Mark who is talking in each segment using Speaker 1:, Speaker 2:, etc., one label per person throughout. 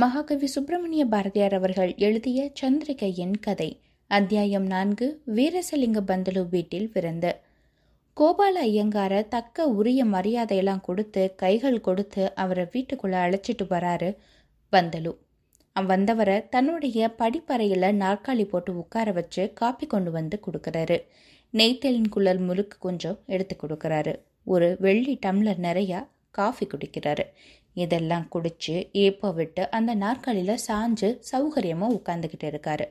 Speaker 1: மகாகவி சுப்பிரமணிய பாரதியார் அவர்கள் எழுதிய சந்திரிகையின் கதை. அத்தியாயம் நான்கு வீரசலிங்க பந்தலு வீட்டில் பிறந்து கோபால ஐயங்கார தக்க உரிய மரியாதையெல்லாம் கொடுத்து கைகள் கொடுத்து அவரை வீட்டுக்குள்ள அழைச்சிட்டு வராரு பந்தலு. வந்தவரை தன்னுடைய படிப்பறையில் நாற்காலி போட்டு உட்கார வச்சு காப்பி கொண்டு வந்து கொடுக்குறாரு. நெய்த்தலின் குழல் முழுக்கு கொஞ்சம் எடுத்து கொடுக்குறாரு. ஒரு வெள்ளி டம்ளர் நிறையா காஃபி குடிக்கிறாரு. இதெல்லாம் குடிச்சு ஏப்போ விட்டு அந்த நாற்காலியில் சாஞ்சு சௌகரியமாக உட்காந்துக்கிட்டு இருக்காரு.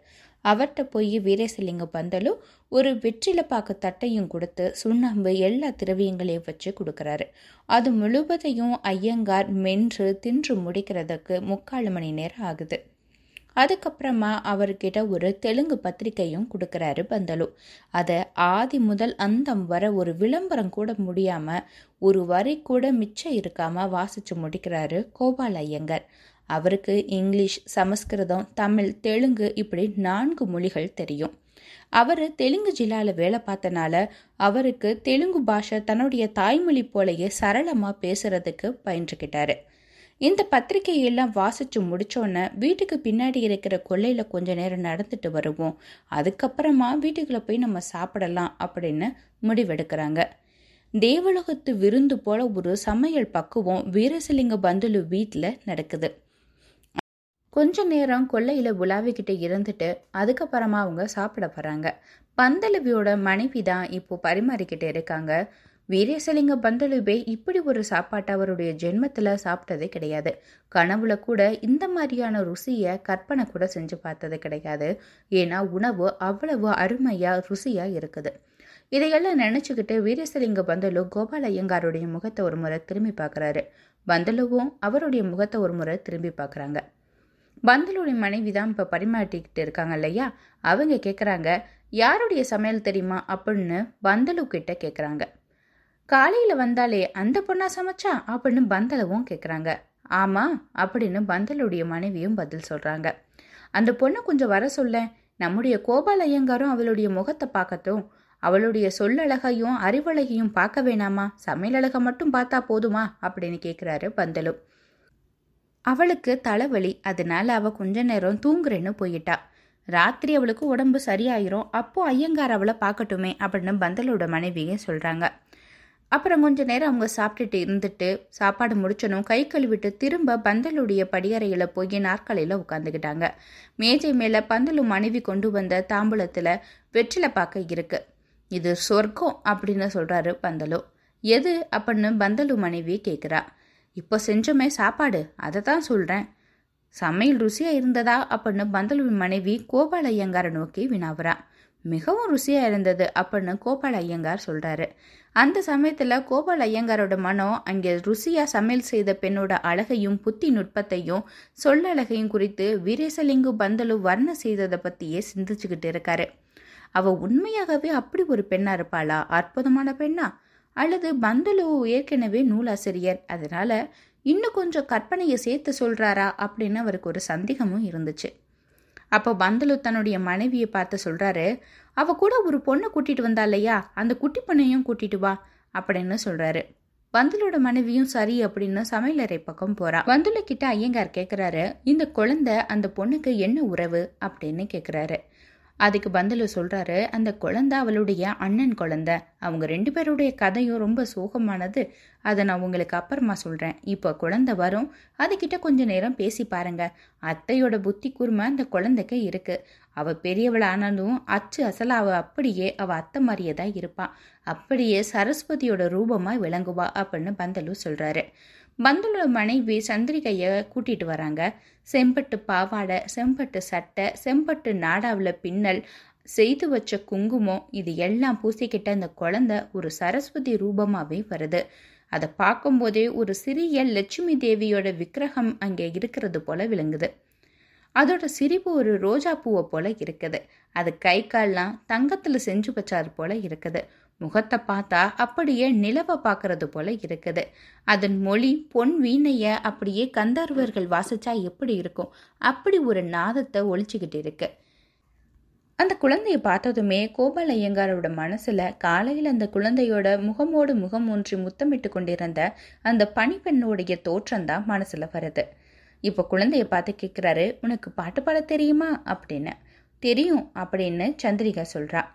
Speaker 1: அவர்கிட்ட போய் வீரேசலிங்க பந்தலும் ஒரு வெற்றில பாக்கு தட்டையும் கொடுத்து சுண்ணாம்பு எல்லா திரவியங்களையும் வச்சு கொடுக்குறாரு. அது முழுவதையும் ஐயங்கார் மென்று தின்று முடிக்கிறதுக்கு முக்கால் மணி நேரம் ஆகுது. அதுக்கப்புறமா அவர்கிட்ட ஒரு தெலுங்கு பத்திரிக்கையும் கொடுக்குறாரு பந்தலு. அதை ஆதி முதல் அந்தம் வர ஒரு விளம்பரம் கூட முடியாமல் ஒரு வரி கூட மிச்சம் இருக்காமல் வாசித்து முடிக்கிறாரு கோபால் ஐயங்கர். அவருக்கு இங்கிலீஷ் சமஸ்கிருதம் தமிழ் தெலுங்கு இப்படி நான்கு மொழிகள் தெரியும். அவர் தெலுங்கு ஜில்லாவில் வேலை பார்த்தனால அவருக்கு தெலுங்கு பாஷை தன்னுடைய தாய்மொழி போலயே சரளமாக பேசுறதுக்கு பயின்றுக்கிட்டாரு இந்த பத்திரிகையெல்லாம் வாசிச்சு முடிச்சோன்னே வீட்டுக்கு பின்னாடி இருக்கிற கொல்லையில் கொஞ்ச நேரம் நடந்துட்டு வருவோம். அதுக்கப்புறமா வீட்டுக்குள்ள போய் நம்ம சாப்பிடலாம் அப்படின்னு முடிவெடுக்கிறாங்க. தேவலோகத்து விருந்து போல ஒரு சமையல் பக்குவம் வீரசிலிங்க பந்துலு வீட்டில் நடக்குது. கொஞ்ச நேரம் கொல்லையில் உலாவிக்கிட்டு இருந்துட்டு அதுக்கப்புறமா அவங்க சாப்பிட போறாங்க. பந்தலுவியோட மனைவி தான் இப்போ பரிமாறிக்கிட்டு இருக்காங்க. வீரேசலிங்க பந்தலுபே இப்படி ஒரு சாப்பாட்டை அவருடைய ஜென்மத்தில் சாப்பிட்டதே கிடையாது. கனவுல கூட இந்த மாதிரியான ருசியை கற்பனை கூட செஞ்சு பார்த்தது கிடையாது. ஏன்னா உணவு அவ்வளவு அருமையாக ருசியாக இருக்குது. இதையெல்லாம் நினச்சிக்கிட்டு வீரேசலிங்க பந்தலு கோபால ஐயங்காருடைய முகத்தை ஒரு முறை திரும்பி பார்க்குறாரு. பந்தலுவும் அவருடைய முகத்தை ஒரு முறை திரும்பி பார்க்குறாங்க. பந்தலுடைய மனைவி தான் இப்போ பரிமாட்டிக்கிட்டு இருக்காங்க இல்லையா? அவங்க கேட்குறாங்க யாருடைய சமையல் தெரியுமா? அப்படின்னு பந்தலு கிட்ட கேட்குறாங்க காலையில் வந்தாலே அந்த பொண்ணா சமைச்சா அப்படின்னு பந்தலவும் கேட்குறாங்க ஆமாம் அப்படின்னு பந்தலுடைய மனைவியும் பதில் சொல்கிறாங்க அந்த பொண்ணை கொஞ்சம் வர சொல்ல நம்முடைய கோபால் ஐயங்காரும் அவளுடைய முகத்தை பார்க்கட்டும். அவளுடைய சொல்லழகையும் அறிவழகையும் பார்க்க வேணாமா? சமையலழகை மட்டும் பார்த்தா போதுமா? அப்படின்னு கேட்குறாரு பந்தலு. அவளுக்கு தலைவலி அதனால அவ கொஞ்ச நேரம் தூங்குறேன்னு போயிட்டா. ராத்திரி அவளுக்கு உடம்பு சரியாயிரும். அப்போ ஐயங்கார் அவளை பார்க்கட்டுமே அப்படின்னு பந்தலோட மனைவியும் சொல்கிறாங்க அப்புறம் கொஞ்ச நேரம் அவங்க சாப்பிட்டுட்டு இருந்துட்டு சாப்பாடு முடிச்சனும் கை கழுவிட்டு திரும்ப பந்தலுடைய படியறையில் போய் நாற்காலியில் உட்காந்துக்கிட்டாங்க மேஜை மேலே பந்தலு மனைவி கொண்டு வந்த தாம்பூலத்தில் வெற்றிலை பார்க்க இருக்கு. இது சொர்க்கம் அப்படின்னு சொல்கிறாரு பந்தலு. எது அப்படின்னு பந்தலு மனைவி கேட்குறா இப்போ செஞ்சோமே சாப்பாடு அதை தான் சொல்கிறேன் சமையல் ருசியாக இருந்ததா அப்படின்னு பந்தலு மனைவி கோபால ஐயங்காரை நோக்கி வினாவுறான் மிகவும் ருசியாக இருந்தது அப்படின்னு கோபால் ஐயங்கார் சொல்கிறாரு அந்த சமயத்தில் கோபால் ஐயங்காரோட மனம் அங்கே ருசியாக சமையல் செய்த பெண்ணோட அழகையும் புத்தி நுட்பத்தையும் சொல்லழகையும் குறித்து வீரேசலிங்கு பந்தலு வர்ண செய்ததை பற்றியே சிந்திச்சுக்கிட்டு இருக்காரு. அவள் உண்மையாகவே அப்படி ஒரு பெண்ணாக இருப்பாளா? அற்புதமான பெண்ணா? அல்லது பந்தலு ஏற்கனவே நூலாசிரியர் அதனால் இன்னும் கொஞ்சம் கற்பனையை சேர்த்து சொல்கிறாரா அப்படின்னு அவருக்கு ஒரு சந்தேகமும் இருந்துச்சு. அப்போ பந்தலு தன்னுடைய மனைவியை பார்த்து சொல்கிறாரு அவ கூட ஒரு பொண்ணை கூட்டிட்டு வந்தா இல்லையா? அந்த குட்டி பொண்ணையும் கூட்டிட்டு வா அப்படின்னு சொல்றாரு. பந்துலோட மனைவியும் சரி அப்படின்னு சமையலறை பக்கம் போறா. பந்துல கிட்ட ஐயங்கார் கேக்குறாரு இந்த குழந்தை அந்த பொண்ணுக்கு என்ன உறவு? அப்படின்னு கேக்குறாரு. அதுக்கு பந்தலு சொல்றாரு அந்த குழந்தை அவளுடைய அண்ணன் குழந்தை. அவங்க ரெண்டு பேருடைய கதையும் ரொம்ப சோகமானது. அதை நான் உங்களுக்கு அப்புறமா சொல்றேன். இப்போ குழந்தை வரும் அதுகிட்ட கொஞ்ச நேரம் பேசி பாருங்க. அத்தையோட புத்தி கூர்மை அந்த குழந்தைக்கு இருக்கு. அவ பெரியவளானாலும் அச்சு அசலா அவ அப்படியே அவ அத்தை மாதிரியே தான் இருப்பான் அப்படியே சரஸ்வதியோட ரூபமாக விளங்குவா அப்படின்னு பந்தலு சொல்றாரு. பந்தலோட மனைவி சந்திரிகையை கூட்டிட்டு வராங்க. செம்பட்டு பாவாடை செம்பட்டு சட்டை செம்பட்டு நாடாவில் பின்னல் செய்து வச்ச குங்குமம் இது எல்லாம் பூசிக்கிட்ட அந்த குழந்தை ஒரு சரஸ்வதி ரூபமாகவே வருது. அதை பார்க்கும்போதே ஒரு சிறிய லட்சுமி தேவியோட விக்கிரகம் அங்கே இருக்கிறது போல விளங்குது. அதோட சிரிப்பு ஒரு ரோஜா பூவை போல இருக்குது. அது கை கால்லாம் தங்கத்தில் செஞ்சு வச்சாது போல இருக்குது. முகத்தை பார்த்தா அப்படியே நிலவை பார்க்கறது போல இருக்குது. அதன் மொழி பொன் வீணைய அப்படியே கந்தர்வர்கள் வாசிச்சா எப்படி இருக்கும்? அப்படி ஒரு நாதத்தை ஒழிச்சுக்கிட்டு இருக்கு. அந்த குழந்தையை பார்த்ததுமே கோபால் ஐயங்காரோட மனசுல காலையில் அந்த குழந்தையோட முகமோடு முகம் ஒன்றி முத்தமிட்டு கொண்டிருந்த அந்த பனிப்பெண்ணுடைய தோற்றம்தான் மனசுல வருது. இப்போ குழந்தைய பார்த்து கேட்குறாரு உனக்கு பாட்டு பாட தெரியுமா? அப்படின்னு. தெரியும் அப்படின்னு சந்திரிகா சொல்கிறா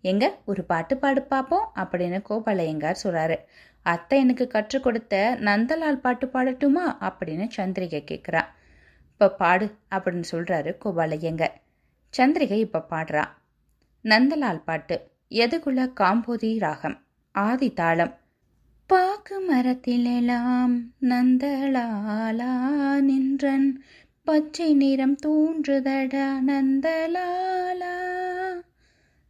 Speaker 1: எங்க? ஒரு பாட்டு பாடு பார்ப்போம் அப்படின்னு கோபாலயங்கார் சொல்கிறாரு அத்தை எனக்கு கற்றுக் கொடுத்த நந்தலால் பாட்டு பாடட்டுமா? அப்படின்னு சந்திரிகை கேட்குறா இப்போ பாடு அப்படின்னு சொல்கிறாரு கோபாலய்யங்கர் சந்திரிகை இப்போ பாடுறா. நந்தலால் பாட்டு எதுக்குள்ள காம்போதி ராகம் ஆதி தாளம் பாக்கு மரத்திலெல்லாம் நந்தலாலா நின்றன். பச்சை நிறம் தோன்றுதடா நந்தலாலா.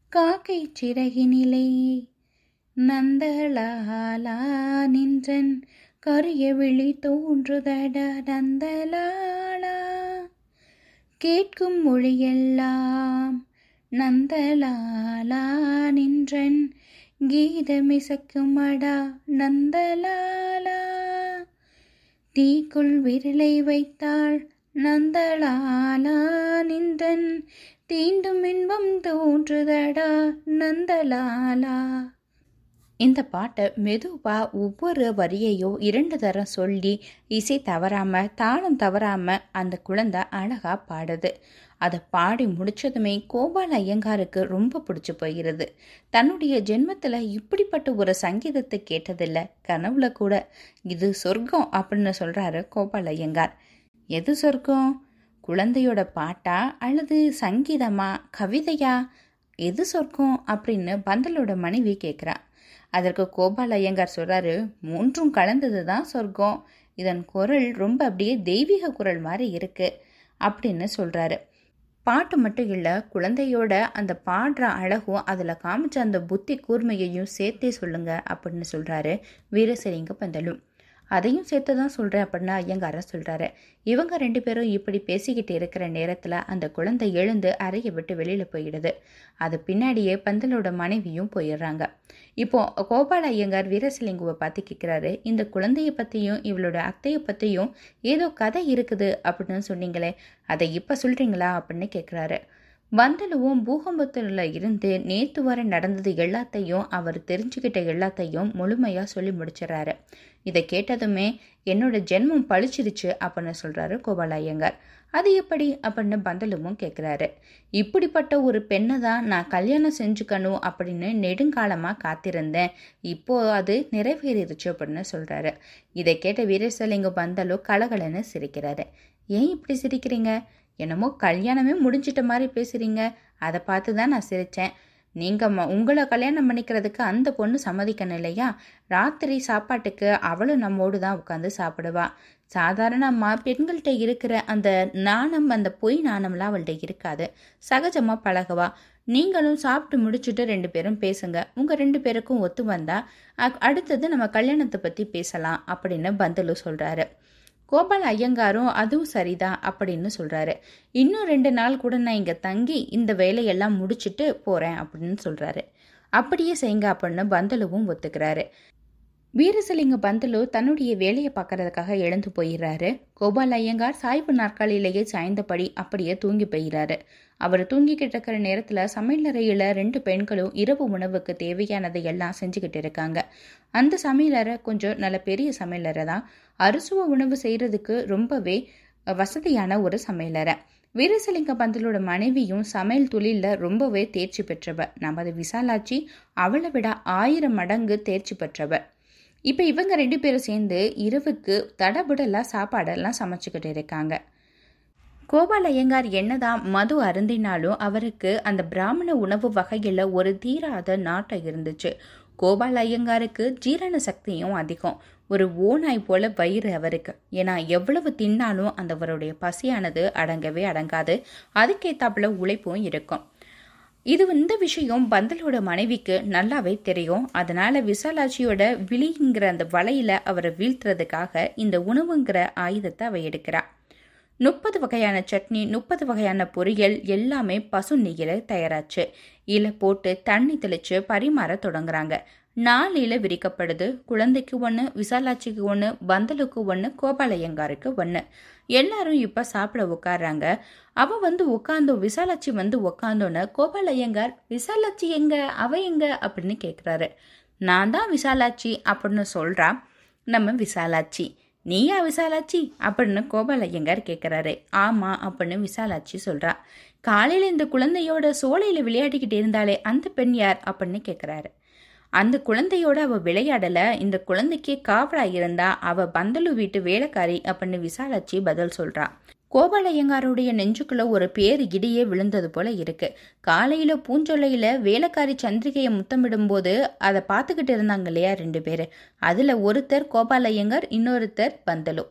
Speaker 1: காக்கை சிறகினிலே நந்தலாலா நின்றன். கரிய விழி தோன்றுதடா நந்தலாலா. கேட்கும் மொழியெல்லாம் நந்தலாலா நின்றன். கீதமிசக்குமடா நந்தலாலா. தீக்குள் விரலை வைத்தாள் நந்தலாலா நின்றன். தீண்டும் இன்பம் தோன்றுதடா நந்தலாலா. இந்த பாட்டை மெதுவா ஒவ்வொரு வரியையும் இரண்டு தரம் சொல்லி இசை தவறாம தாளம் தவறாம அந்த குழந்தை அழகா பாடுது. அதை பாடி முடிச்சதுமே கோபால ஐயங்காருக்கு ரொம்ப பிடிச்சு போகிறது. தன்னுடைய ஜென்மத்தில் இப்படிப்பட்ட ஒரு சங்கீதத்தை கேட்டதில்லை கனவுல கூட. இது சொர்க்கம் அப்படின்னு சொல்கிறாரு கோபால ஐயங்கார். எது சொர்க்கம்? குழந்தையோட பாட்டா அல்லது சங்கீதமா கவிதையா? எது சொர்க்கம் அப்படின்னு பந்தலோட மனைவி கேட்குறா அதற்கு கோபால் ஐயங்கார் சொல்கிறாரு மூன்றும் கலந்தது தான் சொர்க்கம். இதன் குரல் ரொம்ப அப்படியே தெய்வீக குரல் மாதிரி இருக்கு அப்படின்னு சொல்கிறாரு பாட்டு மட்டும் இல்லை குழந்தையோட அந்த பாடுற அழகும் அதில் காமிச்ச அந்த புத்தி கூர்மையையும் சேர்த்தே சொல்லுங்க அப்படின்னு சொல்கிறாரு வீரசரிங்க பந்தலும். அதையும் சேர்த்து தான் சொல்கிறேன் அப்படின்னு ஐயங்காரன் சொல்கிறாரு இவங்க ரெண்டு பேரும் இப்படி பேசிக்கிட்டு இருக்கிற நேரத்தில் அந்த குழந்தை எழுந்து அறையை விட்டு வெளியில் போயிடுது. அது பின்னாடியே பந்தலோட மனைவியும் போயிடுறாங்க. இப்போ கோபால ஐயங்கார் வீரசிலிங்குவை பார்த்து கேட்குறாரு இந்த குழந்தையை பற்றியும் இவளோட அத்தையை பற்றியும் ஏதோ கதை இருக்குது அப்படின்னு சொன்னீங்களே அதை இப்போ சொல்கிறீங்களா அப்படின்னு கேட்குறாரு வந்தலுவும் பூகம்பத்தில் இருந்து நேற்று வரை நடந்தது எல்லாத்தையும் அவர் தெரிஞ்சுக்கிட்ட எல்லாத்தையும் முழுமையாக சொல்லி முடிச்சிடறாரு. இதை கேட்டதுமே என்னோட ஜென்மம் பழிச்சிருச்சு அப்படின்னு சொல்கிறாரு கோபால ஐயங்கார். அது எப்படி? அப்படின்னு பந்தலுமும் கேட்குறாரு இப்படிப்பட்ட ஒரு பெண்ணை தான் நான் கல்யாணம் செஞ்சுக்கணும் அப்படின்னு நெடுங்காலமாக காத்திருந்தேன். இப்போ அது நிறைவேறிடுச்சு அப்படின்னு சொல்கிறாரு இதை கேட்ட வீரேசலிங்க பந்தலு கலகலன்னு சிரிக்கிறாரு. ஏன் இப்படி சிரிக்கிறீங்க? என்னமோ கல்யாணமே முடிஞ்சிட்ட மாதிரி பேசுகிறீங்க அதை பார்த்து தான் நான் சிரித்தேன் நீங்கள் உங்களை கல்யாணம் பண்ணிக்கிறதுக்கு அந்த பொண்ணு சம்மதிக்கணும் இல்லையா? ராத்திரி சாப்பாட்டுக்கு அவளும் நம்மோடு தான் உட்காந்து சாப்பிடுவா. சாதாரணமாக பெண்கள்கிட்ட இருக்கிற அந்த நாணம் அந்த பொய் நாணம்லாம் அவள்கிட்ட இருக்காது. சகஜமாக பழகுவா. நீங்களும் சாப்பிட்டு முடிச்சுட்டு ரெண்டு பேரும் பேசுங்க. உங்கள் ரெண்டு பேருக்கும் ஒத்து வந்தா அடுத்தது நம்ம கல்யாணத்தை பற்றி பேசலாம் அப்படின்னு பந்தலு சொல்கிறாரு கோபால் ஐயங்காரும் அதுவும் சரிதான் அப்படின்னு சொல்றாரு. இன்னும் ரெண்டு நாள் கூட நான் இங்க தங்கி இந்த வேலையெல்லாம் முடிச்சுட்டு போறேன் அப்படின்னு சொல்றாரு. அப்படியே செய்யுங்க அப்படின்னு பந்தலுவும் ஒத்துக்கிறாரு. வீரசலிங்க பந்தலு தன்னுடைய வேலையை பார்க்கறதுக்காக எழுந்து போயிடுறாரு. கோபால் ஐயங்கார் சாய்வு நாற்காலியிலேயே சாய்ந்தபடி அப்படியே தூங்கி போயிடுறாரு. அவர் தூங்கிக்கிட்டு இருக்கிற நேரத்தில் சமையலறையில் ரெண்டு பெண்களும் இரவு உணவுக்கு தேவையானதை எல்லாம் செஞ்சுக்கிட்டு இருக்காங்க. அந்த சமையலறை கொஞ்சம் நல்ல பெரிய சமையலறை தான். அறுசுவ உணவு செய்கிறதுக்கு ரொம்பவே வசதியான ஒரு சமையலறை வீரசலிங்க பந்தலோட மனைவியும் சமையல் தொழிலில் ரொம்பவே தேர்ச்சி பெற்றவர் நமது விசாலாட்சி அவளை விட ஆயிரம் மடங்கு தேர்ச்சி பெற்றவ. இப்போ இவங்க ரெண்டு பேரும் சேர்ந்து இரவுக்கு தடபுடலாக சாப்பாடெல்லாம் சமைச்சுக்கிட்டு இருக்காங்க. கோபால் ஐயங்கார் என்னதான் மது அருந்தினாலும் அவருக்கு அந்த பிராமண உணவு வகையில் ஒரு தீராத நாட்டம் இருந்துச்சு. கோபால் ஐயங்காருக்கு ஜீரண சக்தியும் அதிகம். ஒரு ஓநாய் போல வயிறு அவருக்கு. ஏன்னா எவ்வளவு தின்னாலும் அந்தவருடைய பசியானது அடங்கவே அடங்காது. அதுக்கேத்தாப்புல உழைப்பும் இருக்கும். இது இந்த விஷயம் பந்தலோட மனைவிக்கு நல்லாவே தெரியும். அதனால விசாலாட்சியோட விழிங்கிற அந்த வலையில அவரை வீழ்த்துறதுக்காக இந்த உணவுங்கிற ஆயுதத்தை அவ எடுக்கிறா. முப்பது வகையான சட்னி முப்பது வகையான பொரியல் எல்லாமே பசு நெய்யில தயாராச்சு. இலை போட்டு தண்ணி தெளிச்சு பரிமாற தொடங்குறாங்க. நாலு இலை விரிக்கப்படுது குழந்தைக்கு ஒன்று விசாலாட்சிக்கு ஒன்று பந்தலுக்கு ஒன்று கோபாலயங்காருக்கு ஒன்று எல்லாரும் இப்போ சாப்பிட உட்காடுறாங்க அவ வந்து உட்காந்தோ விசாலாட்சி வந்து உட்காந்தோன்னு கோபாலயங்கார் விசாலாட்சி எங்க? அவ எங்க? அப்படின்னு கேட்குறாரு நான் தான் விசாலாட்சி அப்படின்னு சொல்றா நம்ம விசாலாட்சி. நீயா விசாலாச்சி? அப்படின்னு கோபால் ஐயங்கார் கேட்குறாரு ஆமா அப்படின்னு விசாலாச்சி சொல்றா. காலையில் இந்த குழந்தையோட சோலையில் விளையாடிக்கிட்டு இருந்தாலே அந்த பெண் யார்? அப்படின்னு கேட்குறாரு அந்த குழந்தையோட அவ விளையாடல. இந்த குழந்தைக்கே காவலா இருந்தா அவ பந்தலு வீட்டு வேலைக்காரி அப்படின்னு விசாலாச்சி பதில் சொல்றா. கோபாலையங்காருடைய நெஞ்சுக்குள்ள ஒரு பேர் இடியே விழுந்தது போல இருக்கு. காலையில பூஞ்சொலையில வேலைக்காரி சந்திரிகையை முத்தமிடும்போது அதை பார்த்துக்கிட்டு இருந்தாங்க இல்லையா ரெண்டு பேரு. அதுல ஒருத்தர் கோபாலையங்கார் இன்னொருத்தர் பந்தலு.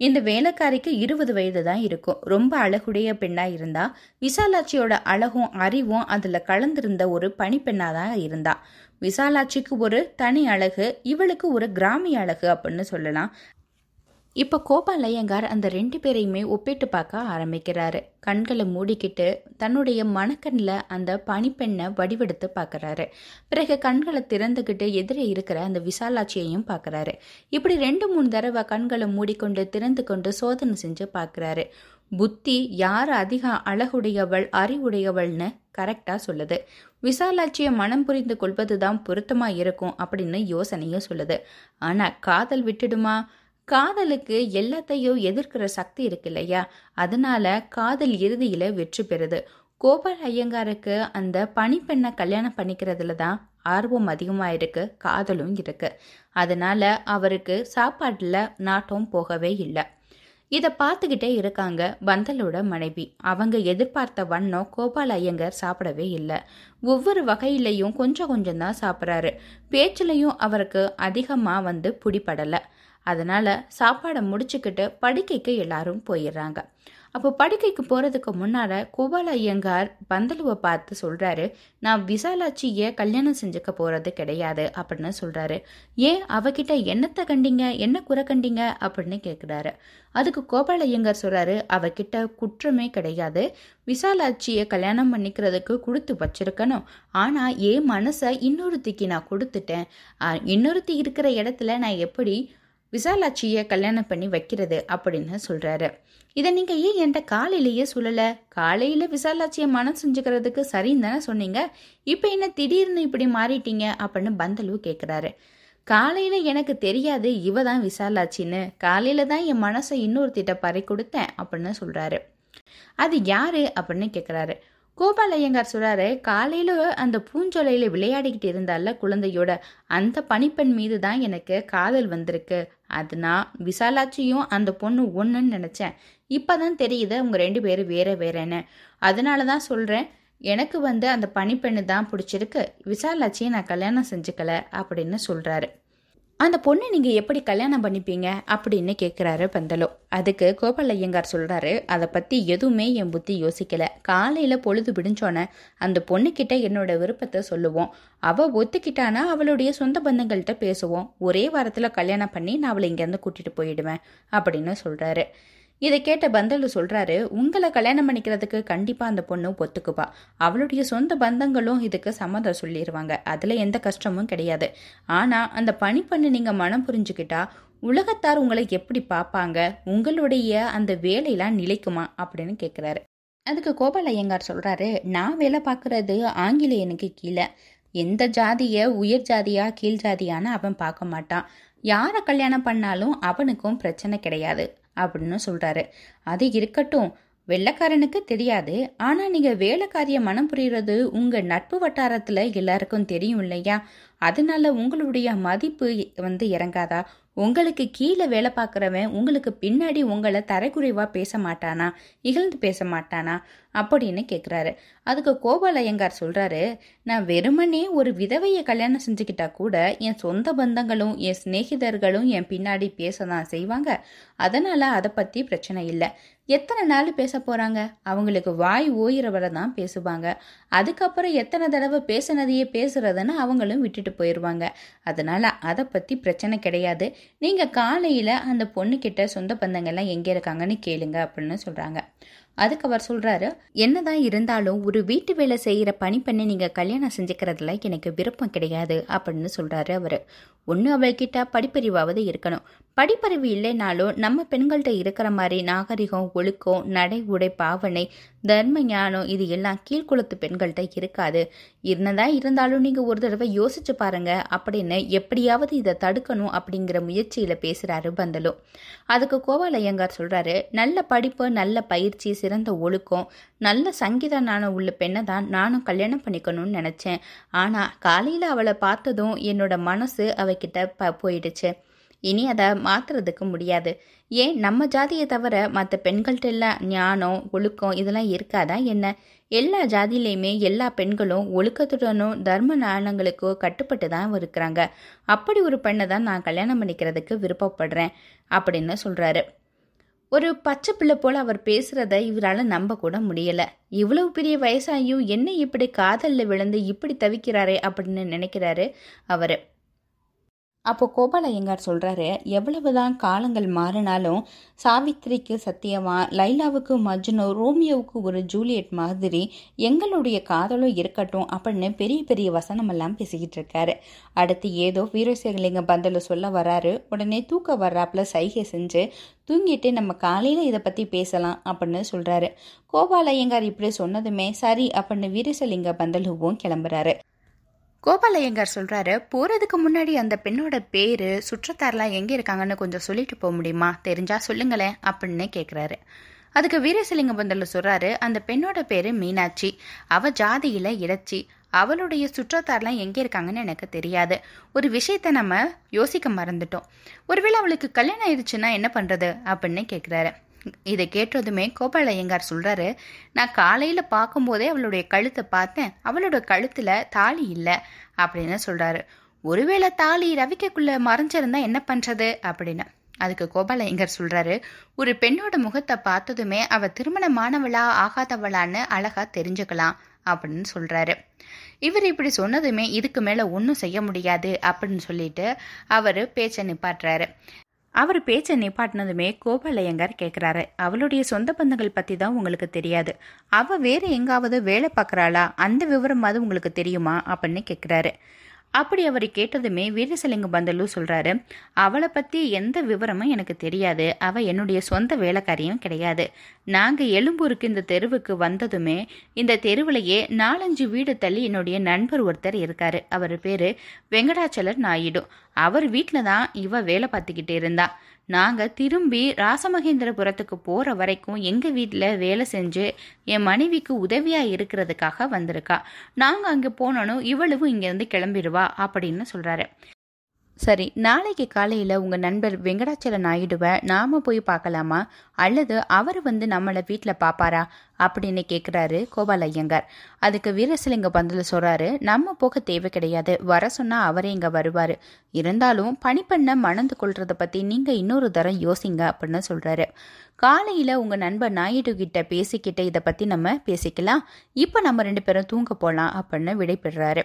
Speaker 1: இந்த வேலைக்காரிக்கு இருபது வயது தான் இருக்கும். ரொம்ப அழகுடைய பெண்ணா இருந்தா. விசாலாட்சியோட அழகும் அறிவும் அதுல கலந்திருந்த ஒரு பனிப்பெண்ணா தான் இருந்தா. விசாலாட்சிக்கு ஒரு தனி அழகு இவளுக்கு ஒரு கிராமிய அழகு அப்படின்னு சொல்லலாம். இப்போ கோபால் ஐயங்கார் அந்த ரெண்டு பேரையுமே ஒப்பிட்டு பார்க்க ஆரம்பிக்கிறாரு. கண்களை மூடிக்கிட்டு தன்னுடைய மணக்கண்ணில் அந்த பனிப்பெண்ணை வடிவெடுத்து பார்க்குறாரு. பிறகு கண்களை திறந்துக்கிட்டு எதிரே இருக்கிற அந்த விசாலாட்சியையும் பார்க்குறாரு. இப்படி ரெண்டு மூணு தடவை கண்களை மூடிக்கொண்டு திறந்து கொண்டு சோதனை செஞ்சு பார்க்குறாரு. புத்தி யார் அதிக அழகுடையவள் அறிவுடையவள்னு கரெக்டாக சொல்லுது. விசாலாட்சியை மனம் புரிந்து கொள்வது தான் பொருத்தமாக இருக்கும் அப்படின்னு யோசனையும் சொல்லுது. ஆனால் காதல் விட்டுடுமா? காதலுக்கு எல்லாத்தையும் எதிர்க்கிற சக்தி இருக்கு இல்லையா அதனால காதல் இறுதியில வெற்றி பெறுது. கோபால் ஐயங்காருக்கு அந்த பனிப்பெண்ணை கல்யாணம் பண்ணிக்கிறதுல தான் ஆர்வம் அதிகமாக இருக்கு காதலும் இருக்கு. அதனால அவருக்கு சாப்பாட்டில் நாட்டம் போகவே இல்லை. இதை பார்த்துக்கிட்டே இருக்காங்க பந்தலோட மனைவி. அவங்க எதிர்பார்த்த வண்ணம் கோபால் ஐயங்கர் சாப்பிடவே இல்லை. ஒவ்வொரு வகையிலையும் கொஞ்சம் கொஞ்சம் தான் சாப்பிட்றாரு. பேச்சிலையும் அவருக்கு அதிகமாக வந்து பிடிப்படலை அதனால சாப்பாடை முடிச்சுக்கிட்டு படுக்கைக்கு எல்லாரும் போயிடுறாங்க. அப்போ படுக்கைக்கு போகிறதுக்கு முன்னால் கோபால ஐயங்கார் பந்தலுவை பார்த்து சொல்கிறாரு நான் விசாலாட்சியை கல்யாணம் செஞ்சுக்க போகிறது கிடையாது அப்படின்னு சொல்கிறாரு ஏன்? அவகிட்ட என்னத்தை கண்டீங்க? என்ன குறை கண்டிங்க? அப்படின்னு கேட்குறாரு அதுக்கு கோபால ஐயங்கார் சொல்கிறாரு அவகிட்ட குற்றமே கிடையாது. விசாலாட்சியை கல்யாணம் பண்ணிக்கிறதுக்கு கொடுத்து வச்சிருக்கணும். ஆனால் என் மனசை இன்னொருத்திக்கு நான் கொடுத்துட்டேன். இன்னொருத்தி இருக்கிற இடத்துல நான் எப்படி விசாலாட்சியை கல்யாணம் பண்ணி வைக்கிறது அப்படின்னு சொல்கிறாரு இதை நீங்கள் ஏன் என்கிட்ட காலையிலேயே சொல்லலை? காலையில் விசாலாட்சியை மனம் செஞ்சுக்கிறதுக்கு சரின்னு தானே சொன்னீங்க. இப்போ என்ன திடீர்னு இப்படி மாறிட்டீங்க அப்படின்னு பந்தலு கேட்குறாரு காலையில் எனக்கு தெரியாது இவ தான் விசாலாச்சின்னு காலையில் தான் என் மனசை இன்னொருத்திட்ட பறை கொடுத்தேன் அப்படின்னு சொல்கிறாரு அது யாரு அப்படின்னு கேட்குறாரு கோபால் ஐயங்கார் சொல்றாரு காலையில அந்த பூஞ்சொலையில விளையாடிக்கிட்டு இருந்தால குழந்தையோட அந்த பனிப்பெண் மீது தான் எனக்கு காதல் வந்திருக்கு. அதுனா விசாலாட்சியும் அந்த பொண்ணு ஒன்றுன்னு நினச்சேன். இப்போதான் தெரியுது அவங்க ரெண்டு பேரும் வேற வேறேன்னு. அதனால தான் சொல்கிறேன் எனக்கு வந்து அந்த பனிப்பெண்ணு தான் பிடிச்சிருக்கு. விசாலாட்சியை நான் கல்யாணம் செஞ்சுக்கல அப்படின்னு சொல்கிறாரு அந்த பொண்ணை நீங்கள் எப்படி கல்யாணம் பண்ணிப்பீங்க அப்படின்னு கேட்குறாரு பந்தலோ. அதுக்கு கோபால் ஐயங்கார் சொல்கிறாரு அதை பற்றி எதுவுமே என் புத்தி யோசிக்கலை. காலையில் பொழுது விடிஞ்சோன்னே அந்த பொண்ணுக்கிட்ட என்னோட விருப்பத்தை சொல்லுவோம். அவள் ஒத்துக்கிட்டானா அவளுடைய சொந்த பந்தங்கள்கிட்ட பேசுவோம். ஒரே வாரத்தில் கல்யாணம் பண்ணி நான் அவளை இங்கேருந்து கூட்டிகிட்டு போயிடுவேன் அப்படின்னு சொல்கிறாரு இதை கேட்ட பந்தலு சொல்றாரு உங்களை கல்யாணம் பண்ணிக்கிறதுக்கு கண்டிப்பா அந்த பொண்ணு ஒத்துக்குப்பா. அவளுடைய சொந்த பந்தங்களும் இதுக்கு சம்மதம் சொல்லிடுவாங்க அதுல எந்த கஷ்டமும் கிடையாது. ஆனா அந்த பணி பண்ணி நீங்க மனம் புரிஞ்சுக்கிட்டா உலகத்தார் உங்களை எப்படி பார்ப்பாங்க? உங்களுடைய அந்த வேலையெல்லாம் நிலைக்குமா? அப்படின்னு கேட்குறாரு அதுக்கு கோபால் ஐயங்கார் சொல்றாரு நான் வேலை பார்க்கறது ஆங்கிலேயனுக்கு கீழே. எந்த ஜாதிய உயர் ஜாதியா கீழ் ஜாதியான்னு அவன் பார்க்க மாட்டான். யாரை கல்யாணம் பண்ணாலும் அவனுக்கும் பிரச்சனை கிடையாது. அப்படின்னு சொல்கிறாரு அது இருக்கட்டும் வெள்ளக்காரனுக்கு தெரியாது. ஆனா நீங்க வேலைக்காரிய மனம் புரியுறது உங்க நட்பு வட்டாரத்துல எல்லாருக்கும் தெரியும் இல்லையா? அதனால உங்களுடைய மதிப்பு வந்து இறங்காதா? உங்களுக்கு கீழே வேலை பார்க்குறவன் உங்களுக்கு பின்னாடி உங்களை தரைக்குறைவாக பேச மாட்டானா? இகழ்ந்து பேச மாட்டானா? அப்படின்னு கேட்குறாரு அதுக்கு கோபால் ஐயங்கார் சொல்றாரு நான் வெறுமனே ஒரு விதவையை கல்யாணம் செஞ்சுக்கிட்டா கூட என் சொந்த பந்தங்களும் என் சிநேகிதர்களும் என் பின்னாடி பேச தான் செய்வாங்க. அதனால அதை பத்தி பிரச்சனை இல்லை. எத்தனை நாள் பேச போறாங்க? அவங்களுக்கு வாய் ஓயிற வரை தான் பேசுவாங்க. அதுக்கப்புறம் எத்தனை தடவை பேசினதையே பேசுறதுன்னு அவங்களும் விட்டுட்டு போயிடுவாங்க அதனால அதை பத்தி பிரச்சனை கிடையாது. நீங்க காலையில அந்த பொண்ணுக்கிட்ட சொந்த பந்தங்கள்லாம் எங்க இருக்காங்கன்னு கேளுங்க அப்படின்னு சொல்றாங்க. அதுக்கு அவர் சொல்றாரு என்னதான் இருந்தாலும் ஒரு வீட்டு வேலை செய்யற பணிப்பெண்ணை நீங்க கல்யாணம் செஞ்சுக்கிறதுல எனக்கு விருப்பம் கிடையாது அப்படின்னு சொல்றாரு அவரு. ஒன்று அவள்கிட்ட படிப்பறிவாவது இருக்கணும். படிப்பறிவு இல்லைனாலும் நம்ம பெண்கள்கிட்ட இருக்கிற மாதிரி நாகரிகம் ஒழுக்கம் நடை உடை பாவனை தர்ம ஞானம் இது எல்லாம் கீழ்குளத்து பெண்கள்கிட்ட இருக்காது. இருந்ததா இருந்தாலும் நீங்கள் ஒரு தடவை யோசிச்சு பாருங்க அப்படின்னு எப்படியாவது இதை தடுக்கணும் அப்படிங்கிற முயற்சியில் பேசுகிறாரு பந்தலு. அதுக்கு கோபால ஐயங்கார் சொல்கிறாரு நல்ல படிப்பு நல்ல பயிற்சி சிறந்த ஒழுக்கம் நல்ல சங்கீத ஞானம் உள்ள பெண்ணை தான் நானும் கல்யாணம் பண்ணிக்கணும்னு நினச்சேன். ஆனால் காலையில் அவளை பார்த்ததும் என்னோட மனசு அவகிட்ட ப போயிடுச்சு. இனி அதை மாற்றுறதுக்கு முடியாது. ஏன்? நம்ம ஜாதியை தவிர மற்ற பெண்கள்கிட்ட எல்லாம் ஞானம் ஒழுக்கம் இதெல்லாம் இருக்காதா என்ன? எல்லா ஜாதியிலையுமே எல்லா பெண்களும் ஒழுக்கத்துடனும் தர்ம ஞானங்களுக்கோ கட்டுப்பட்டு தான் இருக்கிறாங்க. அப்படி ஒரு பெண்ணை தான் நான் கல்யாணம் பண்ணிக்கிறதுக்கு விருப்பப்படுறேன் அப்படின்னு சொல்கிறாரு ஒரு பச்சை பிள்ளை போல் அவர் பேசுகிறத இவரால் நம்ப கூட முடியலை. இவ்வளவு பெரிய வயசாகியும் என்ன இப்படி காதலில் விழுந்து இப்படி தவிக்கிறாரே அப்படின்னு நினைக்கிறாரு அவர். அப்போ கோபாலயங்கார் சொல்கிறாரு எவ்வளவுதான் காலங்கள் மாறினாலும் சாவித்திரிக்கு சத்தியமா லைலாவுக்கு மஜ்னு ரோமியோவுக்கு ஒரு ஜூலியட் மாதிரி எங்களுடைய காதலும் இருக்கட்டும் அப்படின்னு பெரிய பெரிய வசனமெல்லாம் பேசிக்கிட்டு இருக்காரு. அடுத்து ஏதோ வீரசேகலிங்க பந்தல சொல்ல வராரு உடனே தூக்க வர்றாப்புல சைகை செஞ்சு தூங்கிட்டு நம்ம காலையில் இதை பற்றி பேசலாம் அப்படின்னு சொல்கிறாரு கோபாலயங்கார் இப்படி சொன்னதுமே சரி அப்படின்னு வீரசலிங்க பந்தலுவும் கிளம்புறாரு. கோபாலயங்கார் சொல்கிறாரு போகிறதுக்கு முன்னாடி அந்த பெண்ணோட பேர் சுற்றத்தாரெலாம் எங்கே இருக்காங்கன்னு கொஞ்சம் சொல்லிட்டு போக முடியுமா? தெரிஞ்சா சொல்லுங்களேன் அப்படின்னு கேட்குறாரு அதுக்கு வீரசிலிங்க பந்தல சொல்கிறாரு அந்த பெண்ணோட பேர் மீனாட்சி. அவ ஜாதியில் இடைச்சி அவளுடைய சுற்றத்தாரெலாம் எங்கே இருக்காங்கன்னு எனக்கு தெரியாது. ஒரு விஷயத்த நம்ம யோசிக்க மறந்துட்டோம். ஒருவேளை அவளுக்கு கல்யாணம் ஆயிடுச்சுன்னா என்ன பண்ணுறது அப்படின்னு கேட்குறாரு இதை கேட்டதுமே கோபால ஐயங்கார் சொல்கிறாரு நான் காலையில் பார்க்கும்போதே அவளுடைய கழுத்தை பார்த்தேன். அவளோட கழுத்தில் தாலி இல்லை அப்படின்னு சொல்கிறாரு ஒருவேளை தாலி ரவிக்கைக்குள்ளே மறைஞ்சிருந்தா என்ன பண்ணுறது அப்படின்னு. அதுக்கு கோபால ஐயங்கர் சொல்கிறாரு ஒரு பெண்ணோட முகத்தை பார்த்ததுமே அவள் திருமணமானவளா ஆகாதவளான்னு அழகாக தெரிஞ்சுக்கலாம் அப்படின்னு சொல்கிறாரு இவர் இப்படி சொன்னதுமே இதுக்கு மேலே ஒன்றும் செய்ய முடியாது அப்படின்னு சொல்லிட்டு அவர் பேச்சை நிப்பாட்டுறாரு. அவர் பேச்சை நிப்பாட்டினதுமே கோபாலயங்கார் கேட்குறாரு அவளுடைய சொந்த பந்தங்கள் பற்றி தான் உங்களுக்கு தெரியாது. அவள் வேறு எங்காவது வேலை பார்க்குறாளா அந்த விவரமாவது உங்களுக்கு தெரியுமா? அப்படின்னு கேட்குறாரு அப்படி அவர் கேட்டதுமே வீரசலிங்க பந்தலு சொல்கிறாரு அவளை பற்றி எந்த விவரமும் எனக்கு தெரியாது. அவள் என்னுடைய சொந்த வேலைக்காரியும் கிடையாது. நாங்கள் எழும்பூருக்கு இந்த தெருவுக்கு வந்ததுமே இந்த தெருவிலேயே நாலஞ்சு வீடு தள்ளி என்னுடைய நண்பர் ஒருத்தர் இருக்காரு. அவர் பேர் வெங்கடாச்சலர் நாயுடு. அவர் வீட்டில் தான் இவ வேலை பார்த்துக்கிட்டு இருந்தா. நாங்கள் திரும்பி ராசமகேந்திரபுரத்துக்கு போகிற வரைக்கும் எங்கள் வீட்டில் வேலை செஞ்சு என் மனைவிக்கு உதவியாக இருக்கிறதுக்காக வந்திருக்கா. நாங்கள் அங்கே போனோன்னு இவ்வளவும் இங்கேருந்து கிளம்பிடுவா அப்படின்னு சொல்கிறாரு சரி நாளைக்கு காலையில் உங்கள் நண்பர் வெங்கடாச்சல நாயுடுவை நாம் போய் பார்க்கலாமா? அல்லது அவர் வந்து நம்மளை வீட்டில் பார்ப்பாரா அப்படின்னு கேட்குறாரு கோபால் ஐயங்கார். அதுக்கு வீரசிலிங்க பந்தில் சொல்கிறாரு நம்ம போக தேவை கிடையாது வர சொன்னால் அவரே இங்கே வருவார். இருந்தாலும் பணிப்பெண்ணை மணந்து கொள்றதை பற்றி நீங்கள் இன்னொரு தரம் யோசிங்க அப்படின்னு சொல்கிறாரு காலையில் உங்கள் நண்பர் நாயுடு கிட்ட பேசிக்கிட்டு இதை பற்றி நம்ம பேசிக்கலாம். இப்போ நம்ம ரெண்டு பேரும் தூங்க போகலாம் அப்படின்னு விடைபெறாரு.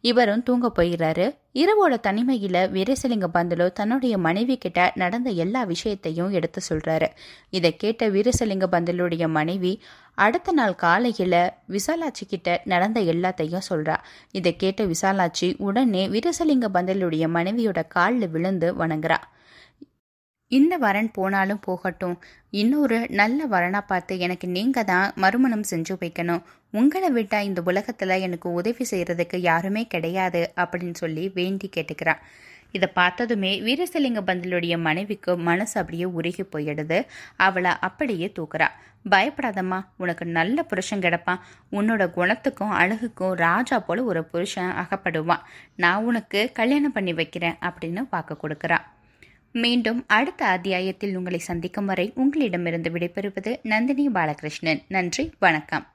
Speaker 1: இவரும் தூங்க போயிடுறாரு இரவோட தனிமையில் வீரசலிங்க பந்தலு தன்னுடைய மனைவி கிட்ட நடந்த எல்லா விஷயத்தையும் எடுத்து சொல்றாரு. இதை கேட்ட வீரசலிங்க பந்தலுடைய மனைவி அடுத்த நாள் காலையில் விசாலாட்சி கிட்ட நடந்த எல்லாத்தையும் சொல்றா. இதை கேட்ட விசாலாட்சி உடனே வீரசலிங்க பந்தலுடைய மனைவியோட காலில் விழுந்து வணங்குறா. இந்த வரன் போனாலும் போகட்டும். இன்னொரு நல்ல வரனாக பார்த்து எனக்கு நீங்கள் தான் மறுமணம் செஞ்சு வைக்கணும். உங்களை விட்டால் இந்த உலகத்தில் எனக்கு உதவி செய்கிறதுக்கு யாருமே கிடையாது அப்படின்னு சொல்லி வேண்டி கேட்டுக்கிறான் இதை பார்த்ததுமே வீரசலிங்க பந்தலுடைய மனைவிக்கு மனசு அப்படியே உருகி போயிடுது. அவளை அப்படியே தூக்குறா. பயப்படாதம்மா உனக்கு நல்ல புருஷன் கிடப்பான். உன்னோட குணத்துக்கும் அழகுக்கும் ராஜா போல ஒரு புருஷன் அகப்படுவான். நான் உனக்கு கல்யாணம் பண்ணி வைக்கிறேன் அப்படின்னு வாக்கு கொடுக்குறான் மீண்டும் அடுத்த அத்தியாயத்தில் உங்களை சந்திக்கும் வரை உங்களிடமிருந்து விடைபெறுவது நந்தினி பாலகிருஷ்ணன். நன்றி வணக்கம்.